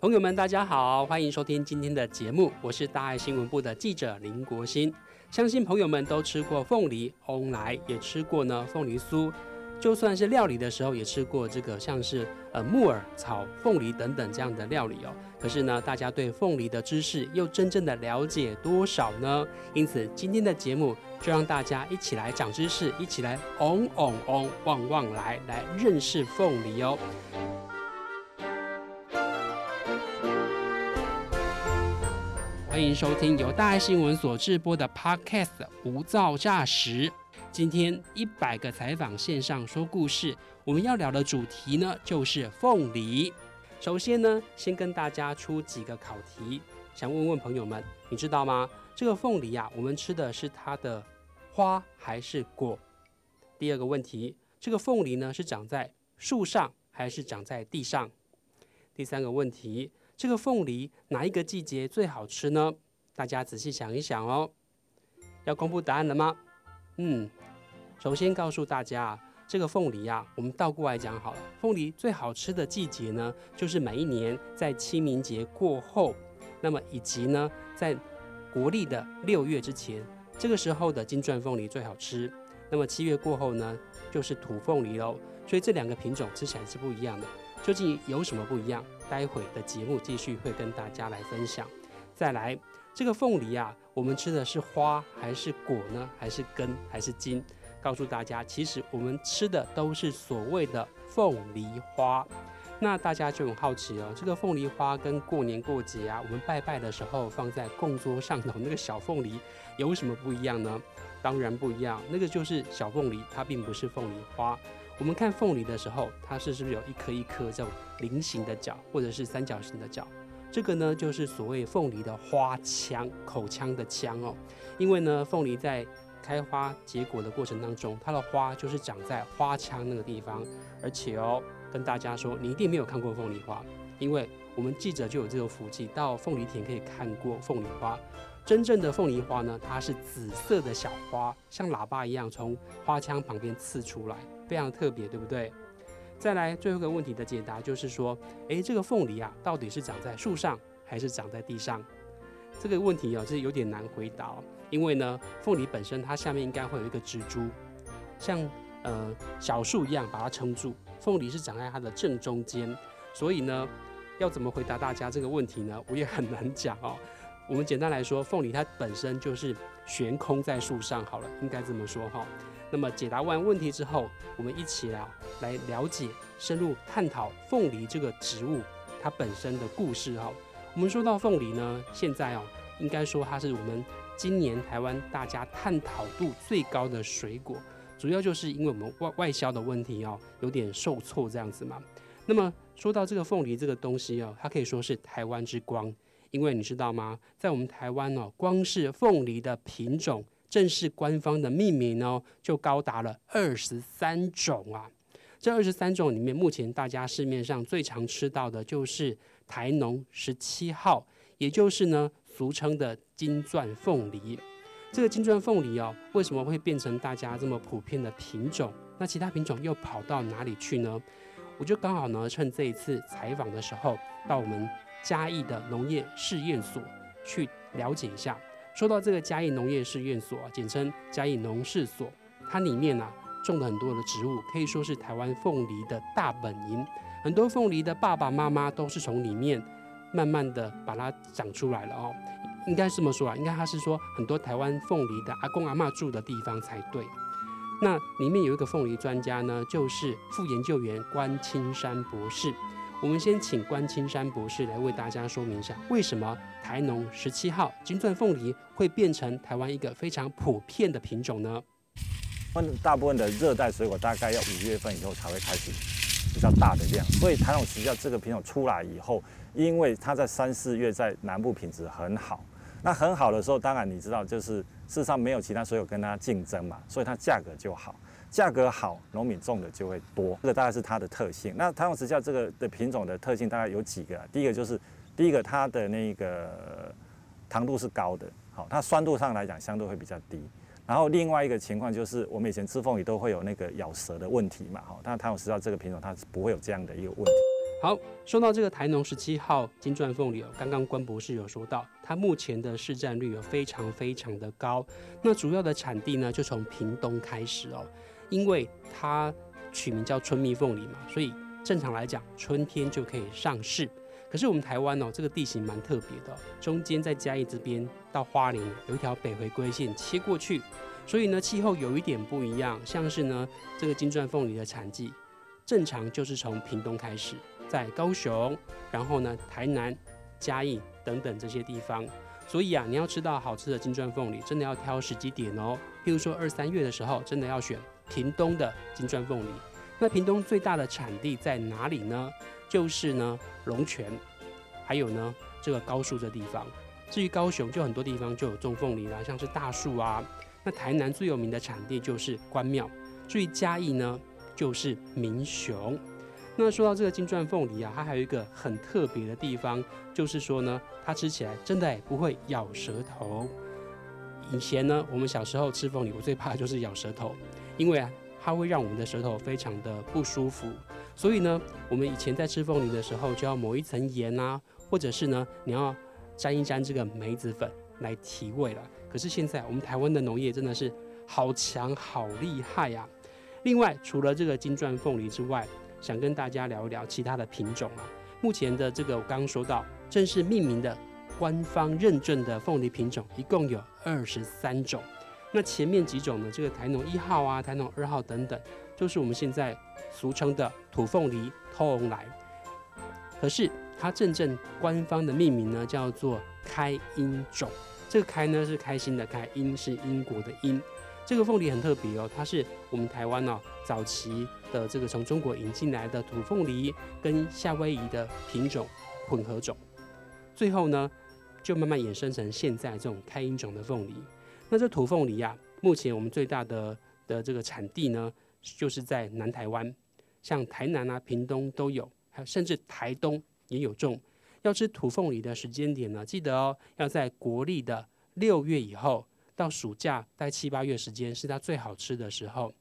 朋友们，大家好，欢迎收听今天的节目，我是大爱新闻部的记者林国新。相信朋友们都吃过凤梨、翁来，也吃过呢凤梨酥。就算是料理的时候，也吃过这个像是呃木耳炒凤梨等等这样的料理哦。可是呢，大家对凤梨的知识又真正的了解多少呢？因此，今天的节目就让大家一起来长知识，一起来嗡嗡嗡旺旺来来认识凤梨哦。欢迎收听由大爱新闻所制播的 Podcast《无噪驾驶》。今天一百个采访线上说故事，我们要聊的主题呢就是凤梨。首先呢，先跟大家出几个考题，想问问朋友们，你知道吗？这个凤梨啊，我们吃的是它的花还是果？第二个问题，这个凤梨呢是长在树上还是长在地上？第三个问题。这个凤梨哪一个季节最好吃呢？大家仔细想一想哦。要公布答案了吗？嗯，首先告诉大家啊，这个凤梨啊，我们倒过来讲好了。凤梨最好吃的季节呢，就是每一年在清明节过后，那么以及呢，在国历的六月之前，这个时候的金钻凤梨最好吃。那么七月过后呢，就是土凤梨喽。所以这两个品种吃起来是不一样的。究竟有什么不一样？待会的节目继续会跟大家来分享。再来，这个凤梨啊，我们吃的是花还是果呢？还是根还是茎？告诉大家，其实我们吃的都是所谓的凤梨花。那大家就很好奇哦，这个凤梨花跟过年过节啊，我们拜拜的时候放在供桌上头那个小凤梨有什么不一样呢？当然不一样，那个就是小凤梨，它并不是凤梨花。我们看凤梨的时候，它是是不是有一颗一颗这种菱形的角，或者是三角形的角？这个呢，就是所谓凤梨的花腔，口腔的腔哦。因为呢，凤梨在开花结果的过程当中，它的花就是长在花腔那个地方。而且哦，跟大家说，你一定没有看过凤梨花，因为我们记者就有这个福气，到凤梨田可以看过凤梨花。真正的凤梨花呢，它是紫色的小花，像喇叭一样从花腔旁边刺出来。非常特别，对不对？再来最后一个问题的解答就是说，诶，这个凤梨啊，到底是长在树上还是长在地上？这个问题啊，是有点难回答，因为呢，凤梨本身它下面应该会有一个植株，像呃小树一样把它撑住。凤梨是长在它的正中间，所以呢，要怎么回答大家这个问题呢？我也很难讲哦。我们简单来说，凤梨它本身就是悬空在树上，好了，应该这么说哈。那么解答完问题之后，我们一起啊来了解、深入探讨凤梨这个植物它本身的故事哈。我们说到凤梨呢，现在哦，应该说它是我们今年台湾大家探讨度最高的水果，主要就是因为我们外外销的问题哦，有点受挫这样子嘛。那么说到这个凤梨这个东西哦，它可以说是台湾之光，因为你知道吗？在我们台湾哦，光是凤梨的品种。正式官方的命名呢，就高达了二十三种啊！这二十三种里面，目前大家市面上最常吃到的就是台农十七号，也就是呢俗称的金钻凤梨。这个金钻凤梨哦，为什么会变成大家这么普遍的品种？那其他品种又跑到哪里去呢？我就刚好呢，趁这一次采访的时候，到我们嘉义的农业试验所去了解一下。说到这个嘉义农业试验所，简称嘉义农试所，它里面啊种了很多的植物，可以说是台湾凤梨的大本营。很多凤梨的爸爸妈妈都是从里面慢慢的把它长出来了哦。应该这么说啊，应该他是说很多台湾凤梨的阿公阿妈住的地方才对。那里面有一个凤梨专家呢，就是副研究员关青山博士。我们先请关青山博士来为大家说明一下，为什么台农十七号金钻凤梨会变成台湾一个非常普遍的品种呢？大部分的热带水果大概要五月份以后才会开始比较大的量，所以台农十七号这个品种出来以后，因为它在三四月在南部品质很好，那很好的时候，当然你知道就是事实上没有其他水果跟它竞争嘛，所以它价格就好。价格好，农民种的就会多，这个大概是它的特性。那台湾石教这个的品种的特性大概有几个？第一个就是，第一个它的那个糖度是高的，好，它酸度上来讲相对会比较低。然后另外一个情况就是，我们以前吃凤梨都会有那个咬舌的问题嘛，好，但台湾石教这个品种它是不会有这样的一个问题。好，说到这个台农十七号金钻凤梨哦，刚刚关博士有说到，它目前的市占率有非常非常的高。那主要的产地呢，就从屏东开始哦，因为它取名叫春蜜凤梨嘛，所以正常来讲，春天就可以上市。可是我们台湾哦，这个地形蛮特别的，中间在嘉义这边到花莲有一条北回归线切过去，所以呢气候有一点不一样。像是呢这个金钻凤梨的产季，正常就是从屏东开始。在高雄，然后呢，台南、嘉义等等这些地方，所以啊，你要吃到好吃的金钻凤梨，真的要挑时机点哦。譬如说二三月的时候，真的要选屏东的金钻凤梨。那屏东最大的产地在哪里呢？就是呢龙泉，还有呢这个高树这地方。至于高雄，就很多地方就有种凤梨啦，像是大树啊。那台南最有名的产地就是关庙。至于嘉义呢，就是民雄。那说到这个金钻凤梨啊，它还有一个很特别的地方，就是说呢，它吃起来真的不会咬舌头。以前呢，我们小时候吃凤梨，我最怕的就是咬舌头，因为啊，它会让我们的舌头非常的不舒服。所以呢，我们以前在吃凤梨的时候，就要抹一层盐啊，或者是呢，你要沾一沾这个梅子粉来提味了。可是现在我们台湾的农业真的是好强好厉害呀！另外，除了这个金钻凤梨之外，想跟大家聊一聊其他的品种啊。目前的这个我刚刚说到正式命名的官方认证的凤梨品种一共有二十三种。那前面几种呢？这个台农一号啊、台农二号等等，就是我们现在俗称的土凤梨、偷龙来。可是它真正官方的命名呢，叫做开音种。这个开呢是开心的开，英是英国的英。这个凤梨很特别哦，它是我们台湾哦早期的这个从中国引进来的土凤梨跟夏威夷的品种混合种，最后呢就慢慢衍生成现在这种开音种的凤梨。那这土凤梨呀，目前我们最大的的这个产地呢，就是在南台湾，像台南啊、屏东都有，还有甚至台东也有种。要吃土凤梨的时间点呢，记得哦，要在国历的六月以后。到暑假大概七八月时间是它最好吃的时候，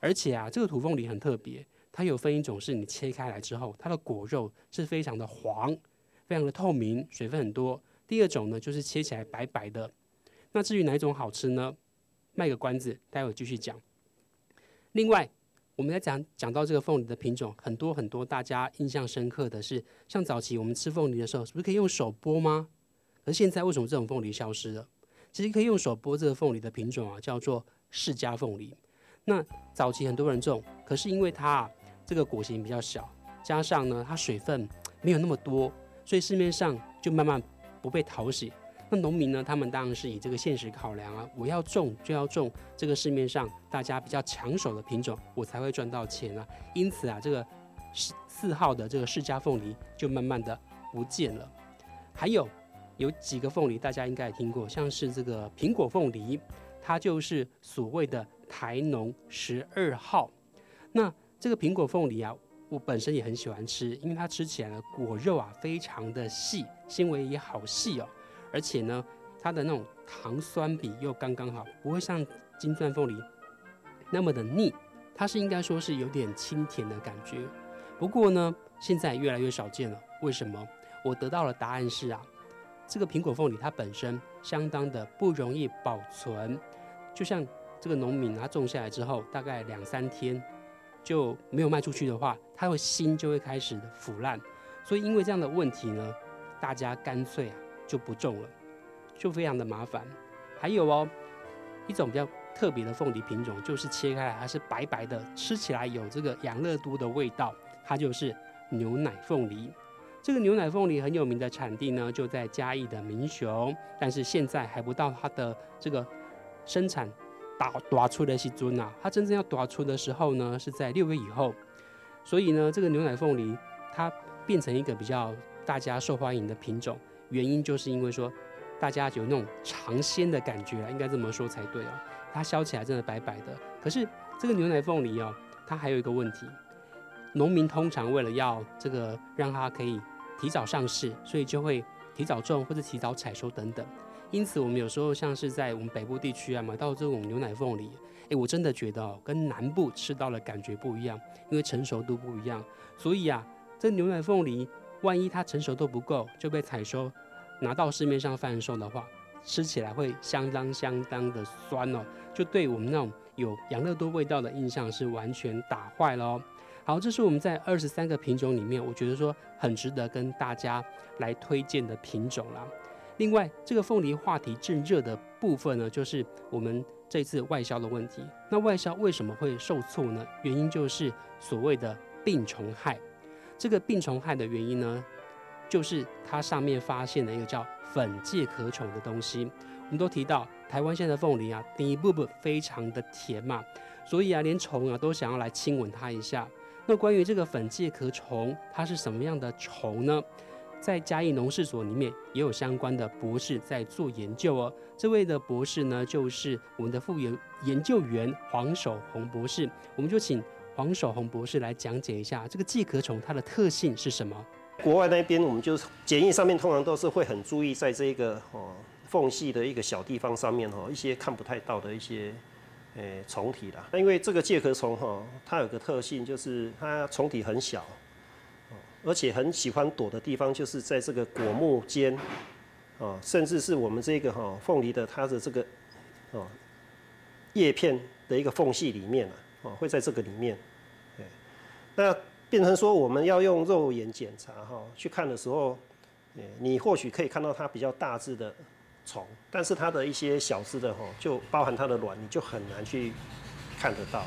而且啊，这个土凤梨很特别，它有分一种是你切开来之后，它的果肉是非常的黄，非常的透明，水分很多。第二种呢，就是切起来白白的。那至于哪一种好吃呢？卖个关子，待会继续讲。另外，我们在讲讲到这个凤梨的品种，很多很多大家印象深刻的是，像早期我们吃凤梨的时候，是不是可以用手剥吗？而现在为什么这种凤梨消失了？其实可以用手剥这个凤梨的品种啊，叫做释迦凤梨。那早期很多人种，可是因为它啊这个果形比较小，加上呢它水分没有那么多，所以市面上就慢慢不被讨喜。那农民呢，他们当然是以这个现实考量啊，我要种就要种这个市面上大家比较抢手的品种，我才会赚到钱啊。因此啊，这个四四号的这个释迦凤梨就慢慢的不见了。还有。有几个凤梨，大家应该也听过，像是这个苹果凤梨，它就是所谓的台农十二号。那这个苹果凤梨啊，我本身也很喜欢吃，因为它吃起来的果肉啊非常的细，纤维也好细哦，而且呢，它的那种糖酸比又刚刚好，不会像金钻凤梨那么的腻，它是应该说是有点清甜的感觉。不过呢，现在越来越少见了，为什么？我得到的答案是啊。这个苹果凤梨它本身相当的不容易保存，就像这个农民他种下来之后，大概两三天就没有卖出去的话，它会心就会开始腐烂。所以因为这样的问题呢，大家干脆啊就不种了，就非常的麻烦。还有哦，一种比较特别的凤梨品种，就是切开来它是白白的，吃起来有这个养乐多的味道，它就是牛奶凤梨。这个牛奶凤梨很有名的产地呢，就在嘉义的民雄，但是现在还不到它的这个生产打打出的时尊啊，它真正要打出的时候呢，是在六月以后。所以呢，这个牛奶凤梨它变成一个比较大家受欢迎的品种，原因就是因为说大家有那种尝鲜的感觉啊，应该这么说才对哦。它削起来真的白白的，可是这个牛奶凤梨哦，它还有一个问题，农民通常为了要这个让它可以提早上市，所以就会提早种或者提早采收等等。因此，我们有时候像是在我们北部地区啊，买到这种牛奶凤梨，哎，我真的觉得哦，跟南部吃到的感觉不一样，因为成熟度不一样。所以啊，这牛奶凤梨万一它成熟度不够，就被采收拿到市面上贩售的话，吃起来会相当相当的酸哦，就对我们那种有养乐多味道的印象是完全打坏了哦。好，这是我们在二十三个品种里面，我觉得说很值得跟大家来推荐的品种啦。另外，这个凤梨话题正热的部分呢，就是我们这次外销的问题。那外销为什么会受挫呢？原因就是所谓的病虫害。这个病虫害的原因呢，就是它上面发现了一个叫粉介壳虫的东西。我们都提到，台湾现在的凤梨啊，第一步步非常的甜嘛，所以啊，连虫啊都想要来亲吻它一下。那关于这个粉介壳虫，它是什么样的虫呢？在嘉义农事所里面也有相关的博士在做研究哦。这位的博士呢，就是我们的副研研究员黄守宏博士。我们就请黄守宏博士来讲解一下这个介壳虫它的特性是什么。国外那边我们就是检验上面通常都是会很注意在这个哦缝隙的一个小地方上面哦一些看不太到的一些。诶，虫体啦，那因为这个介壳虫哈，它有个特性，就是它虫体很小，而且很喜欢躲的地方就是在这个果木间，啊，甚至是我们这个哈凤梨的它的这个哦叶片的一个缝隙里面啊，哦会在这个里面，那变成说我们要用肉眼检查哈去看的时候，你或许可以看到它比较大致的。虫，但是它的一些小只的哈，就包含它的卵，你就很难去看得到。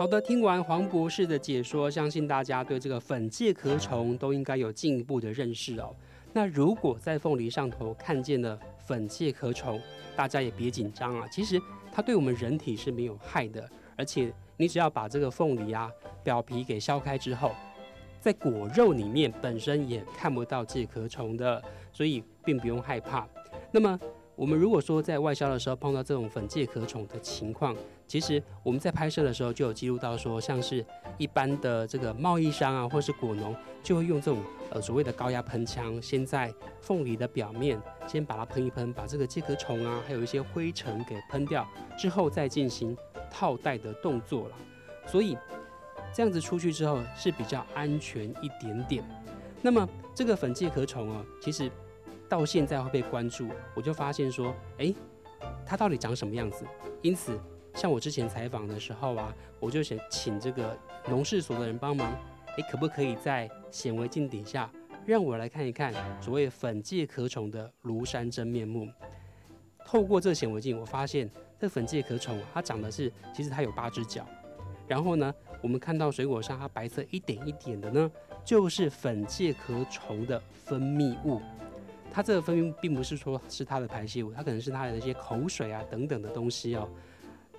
好的，听完黄博士的解说，相信大家对这个粉介壳虫都应该有进一步的认识哦。那如果在凤梨上头看见了粉介壳虫，大家也别紧张啊，其实它对我们人体是没有害的，而且你只要把这个凤梨啊表皮给削开之后，在果肉里面本身也看不到介壳虫的，所以并不用害怕。那么，我们如果说在外销的时候碰到这种粉介壳虫的情况，其实我们在拍摄的时候就有记录到，说像是一般的这个贸易商啊，或是果农，就会用这种呃所谓的高压喷枪，先在凤梨的表面先把它喷一喷，把这个介壳虫啊，还有一些灰尘给喷掉，之后再进行套袋的动作了。所以这样子出去之后是比较安全一点点。那么这个粉介壳虫啊，其实。到现在会被关注，我就发现说，哎，它到底长什么样子？因此，像我之前采访的时候啊，我就想请这个农事所的人帮忙，哎，可不可以在显微镜底下让我来看一看所谓粉介壳虫的庐山真面目？透过这显微镜，我发现这粉介壳虫它长的是，其实它有八只脚，然后呢，我们看到水果上它白色一点一点的呢，就是粉介壳虫的分泌物。它这个分泌物并不是说是它的排泄物，它可能是它的一些口水啊等等的东西哦，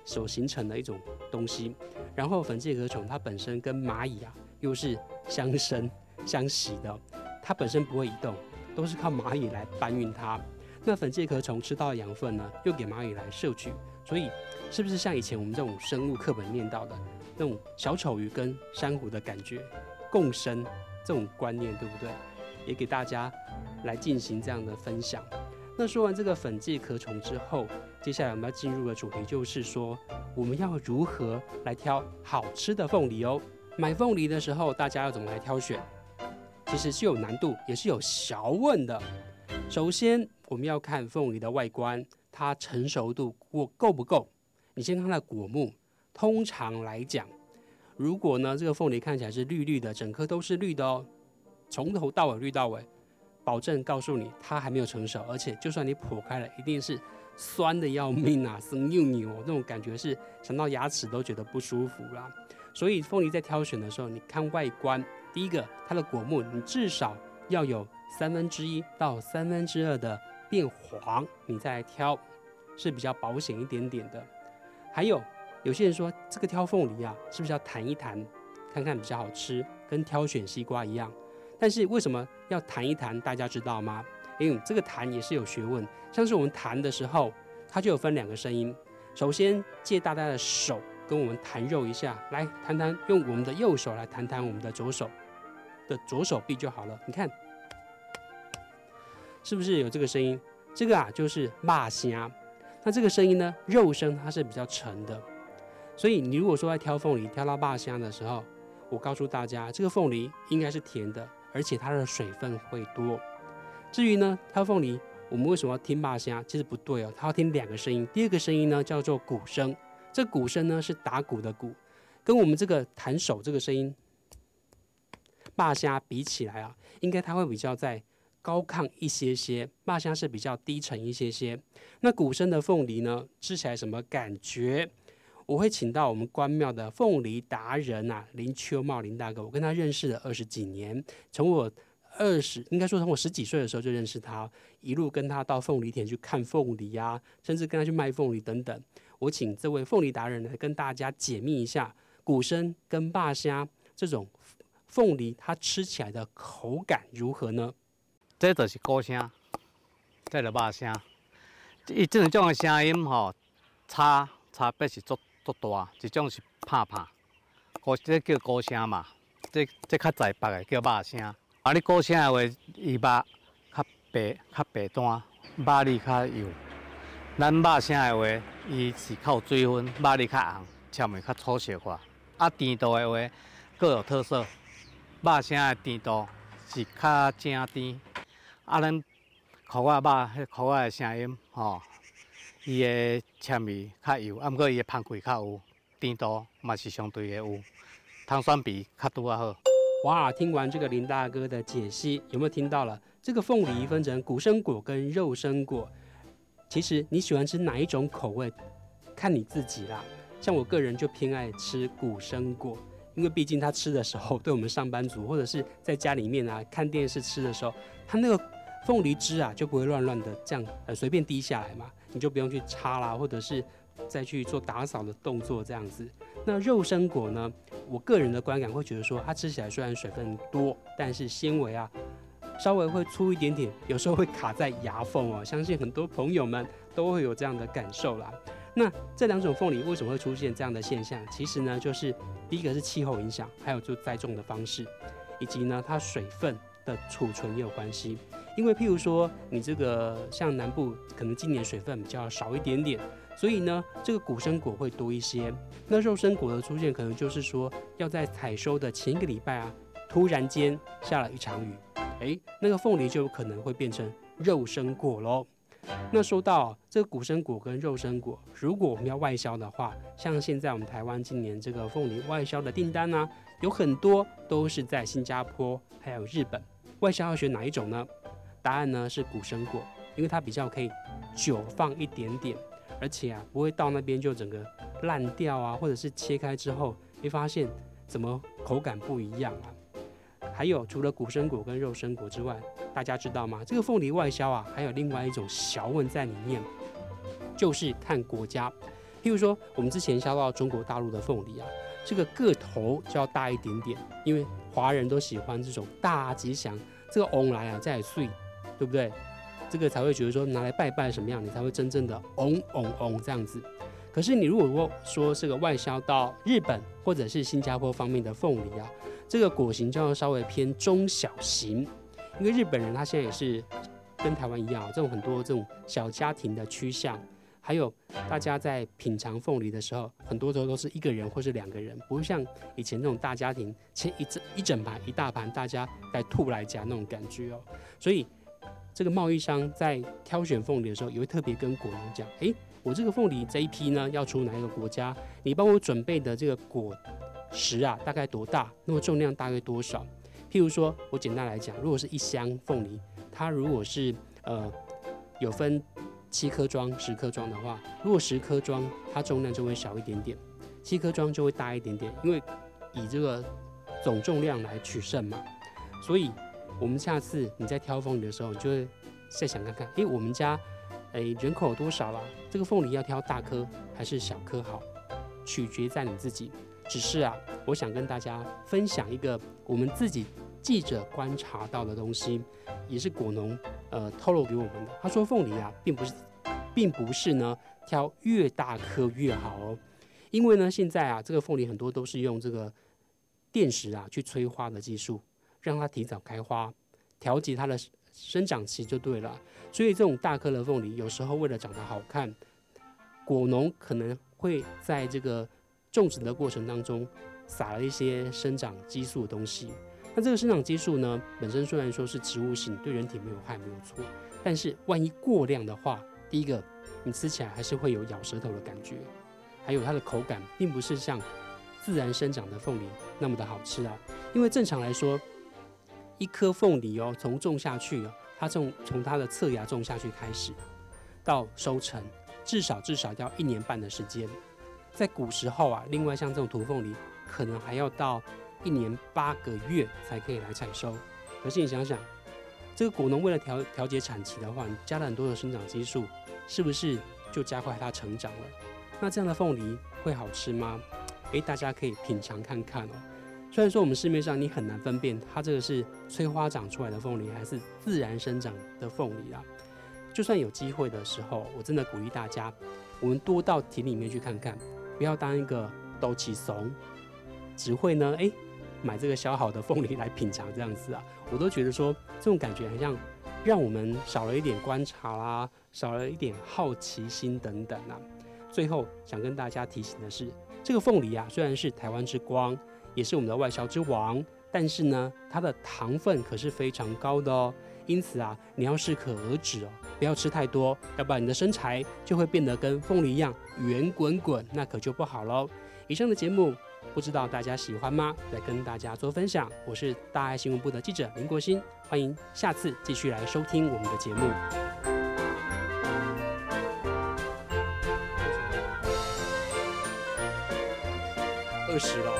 所形成的一种东西。然后粉介壳虫它本身跟蚂蚁啊又是相生相袭的，它本身不会移动，都是靠蚂蚁来搬运它。那粉介壳虫吃到的养分呢，又给蚂蚁来摄取，所以是不是像以前我们这种生物课本念到的那种小丑鱼跟珊瑚的感觉共生这种观念，对不对？也给大家。来进行这样的分享。那说完这个粉介壳虫之后，接下来我们要进入的主题就是说，我们要如何来挑好吃的凤梨哦？买凤梨的时候，大家要怎么来挑选？其实是有难度，也是有学问的。首先，我们要看凤梨的外观，它成熟度过够不够？你先看它的果木。通常来讲，如果呢这个凤梨看起来是绿绿的，整颗都是绿的哦，从头到尾绿到尾。保证告诉你，它还没有成熟，而且就算你剖开了，一定是酸的要命啊，生又扭，那种感觉是想到牙齿都觉得不舒服啦。所以凤梨在挑选的时候，你看外观，第一个它的果木，你至少要有三分之一到三分之二的变黄，你再来挑是比较保险一点点的。还有有些人说，这个挑凤梨啊，是不是要弹一弹，看看比较好吃，跟挑选西瓜一样？但是为什么要弹一弹？大家知道吗？因为这个弹也是有学问。像是我们弹的时候，它就有分两个声音。首先借大家的手跟我们弹肉一下，来弹弹，用我们的右手来弹弹我们的左手的左手臂就好了。你看，是不是有这个声音？这个啊就是骂虾。那这个声音呢，肉声它是比较沉的。所以你如果说在挑凤梨挑到霸虾的时候，我告诉大家，这个凤梨应该是甜的，而且它的水分会多。至于呢，挑凤梨，我们为什么要听骂虾？其实不对哦，它要听两个声音。第二个声音呢，叫做鼓声。这鼓声呢是打鼓的鼓，跟我们这个弹手这个声音，霸虾比起来啊，应该它会比较在高亢一些些，骂虾是比较低沉一些些。那鼓声的凤梨呢，吃起来什么感觉？我会请到我们关庙的凤梨达人啊，林秋茂林大哥，我跟他认识了二十几年，从我二十应该说从我十几岁的时候就认识他，一路跟他到凤梨田去看凤梨啊，甚至跟他去卖凤梨等等。我请这位凤梨达人来跟大家解密一下鼓声跟霸虾这种凤梨，它吃起来的口感如何呢？这就是鼓声，这就肉声。伊这两种的声音吼，差差别是足足大。一种是拍拍，鼓这叫鼓声嘛，这这较在白的叫肉声。啊，你鼓声的话，伊肉较白较白单，肉里较幼。咱肉声的话，伊是靠水分，肉里较红，吃面较粗细化。啊，甜度的话各有特色，肉声的甜度是较正甜。啊，咱烤仔肉，迄烤仔的声音吼，伊的吃味较油，啊，毋过伊的香气较有，甜度嘛是相对的有，糖酸比较拄啊好。哇，听完这个林大哥的解析，有没有听到了？这个凤梨分成古生果跟肉生果。其实你喜欢吃哪一种口味，看你自己啦。像我个人就偏爱吃古生果，因为毕竟他吃的时候，对我们上班族或者是在家里面啊看电视吃的时候，他那个凤梨汁啊就不会乱乱的这样呃随便滴下来嘛，你就不用去擦啦，或者是再去做打扫的动作这样子。那肉生果呢，我个人的观感会觉得说，它吃起来虽然水分多，但是纤维啊。稍微会粗一点点，有时候会卡在牙缝哦。相信很多朋友们都会有这样的感受啦。那这两种凤梨为什么会出现这样的现象？其实呢，就是第一个是气候影响，还有就栽种的方式，以及呢它水分的储存也有关系。因为譬如说你这个像南部可能今年水分比较少一点点，所以呢这个古生果会多一些。那肉生果的出现可能就是说要在采收的前一个礼拜啊，突然间下了一场雨。哎，那个凤梨就有可能会变成肉生果喽。那说到这个古生果跟肉生果，如果我们要外销的话，像现在我们台湾今年这个凤梨外销的订单呢，有很多都是在新加坡还有日本。外销要选哪一种呢？答案呢是古生果，因为它比较可以久放一点点，而且啊不会到那边就整个烂掉啊，或者是切开之后会发现怎么口感不一样啊。还有，除了古生果跟肉生果之外，大家知道吗？这个凤梨外销啊，还有另外一种小问在里面，就是看国家。譬如说，我们之前销到中国大陆的凤梨啊，这个个头就要大一点点，因为华人都喜欢这种大吉祥，这个翁来啊在碎，对不对？这个才会觉得说拿来拜拜什么样，你才会真正的嗡嗡嗡这样子。可是你如果说这个外销到日本或者是新加坡方面的凤梨啊，这个果形就要稍微偏中小型，因为日本人他现在也是跟台湾一样，这种很多这种小家庭的趋向，还有大家在品尝凤梨的时候，很多时候都是一个人或是两个人，不会像以前那种大家庭切一整一整盘一大盘，大家来吐来夹那种感觉哦。所以这个贸易商在挑选凤梨的时候，也会特别跟果农讲：，诶，我这个凤梨这一批呢，要出哪一个国家？你帮我准备的这个果。实啊，大概多大？那么重量大概多少？譬如说，我简单来讲，如果是一箱凤梨，它如果是呃有分七颗装、十颗装的话，如果十颗装，它重量就会小一点点；七颗装就会大一点点，因为以这个总重量来取胜嘛。所以，我们下次你在挑凤梨的时候，你就会再想看看，诶，我们家诶人口有多少啦？这个凤梨要挑大颗还是小颗好？取决在你自己。只是啊，我想跟大家分享一个我们自己记者观察到的东西，也是果农呃透露给我们的。他说凤梨啊，并不是，并不是呢挑越大颗越好哦，因为呢现在啊这个凤梨很多都是用这个电石啊去催花的技术，让它提早开花，调节它的生长期就对了。所以这种大颗的凤梨有时候为了长得好看，果农可能会在这个。种植的过程当中，撒了一些生长激素的东西。那这个生长激素呢，本身虽然说是植物性，对人体没有害，没有错。但是万一过量的话，第一个，你吃起来还是会有咬舌头的感觉，还有它的口感并不是像自然生长的凤梨那么的好吃啊。因为正常来说，一颗凤梨哦，从种下去哦，它从从它的侧芽种下去开始，到收成，至少至少要一年半的时间。在古时候啊，另外像这种土凤梨，可能还要到一年八个月才可以来采收。可是你想想，这个果农为了调调节产期的话，你加了很多的生长激素，是不是就加快它成长了？那这样的凤梨会好吃吗？诶，大家可以品尝看看哦。虽然说我们市面上你很难分辨它这个是催花长出来的凤梨，还是自然生长的凤梨啦。就算有机会的时候，我真的鼓励大家，我们多到田里面去看看。不要当一个斗气怂，只会呢哎买这个削好的凤梨来品尝这样子啊，我都觉得说这种感觉好像让我们少了一点观察啦，少了一点好奇心等等啊。最后想跟大家提醒的是，这个凤梨啊虽然是台湾之光，也是我们的外销之王，但是呢它的糖分可是非常高的哦。因此啊，你要适可而止哦，不要吃太多，要不然你的身材就会变得跟凤梨一样圆滚滚，那可就不好喽。以上的节目不知道大家喜欢吗？来跟大家做分享。我是大爱新闻部的记者林国兴，欢迎下次继续来收听我们的节目。二十了，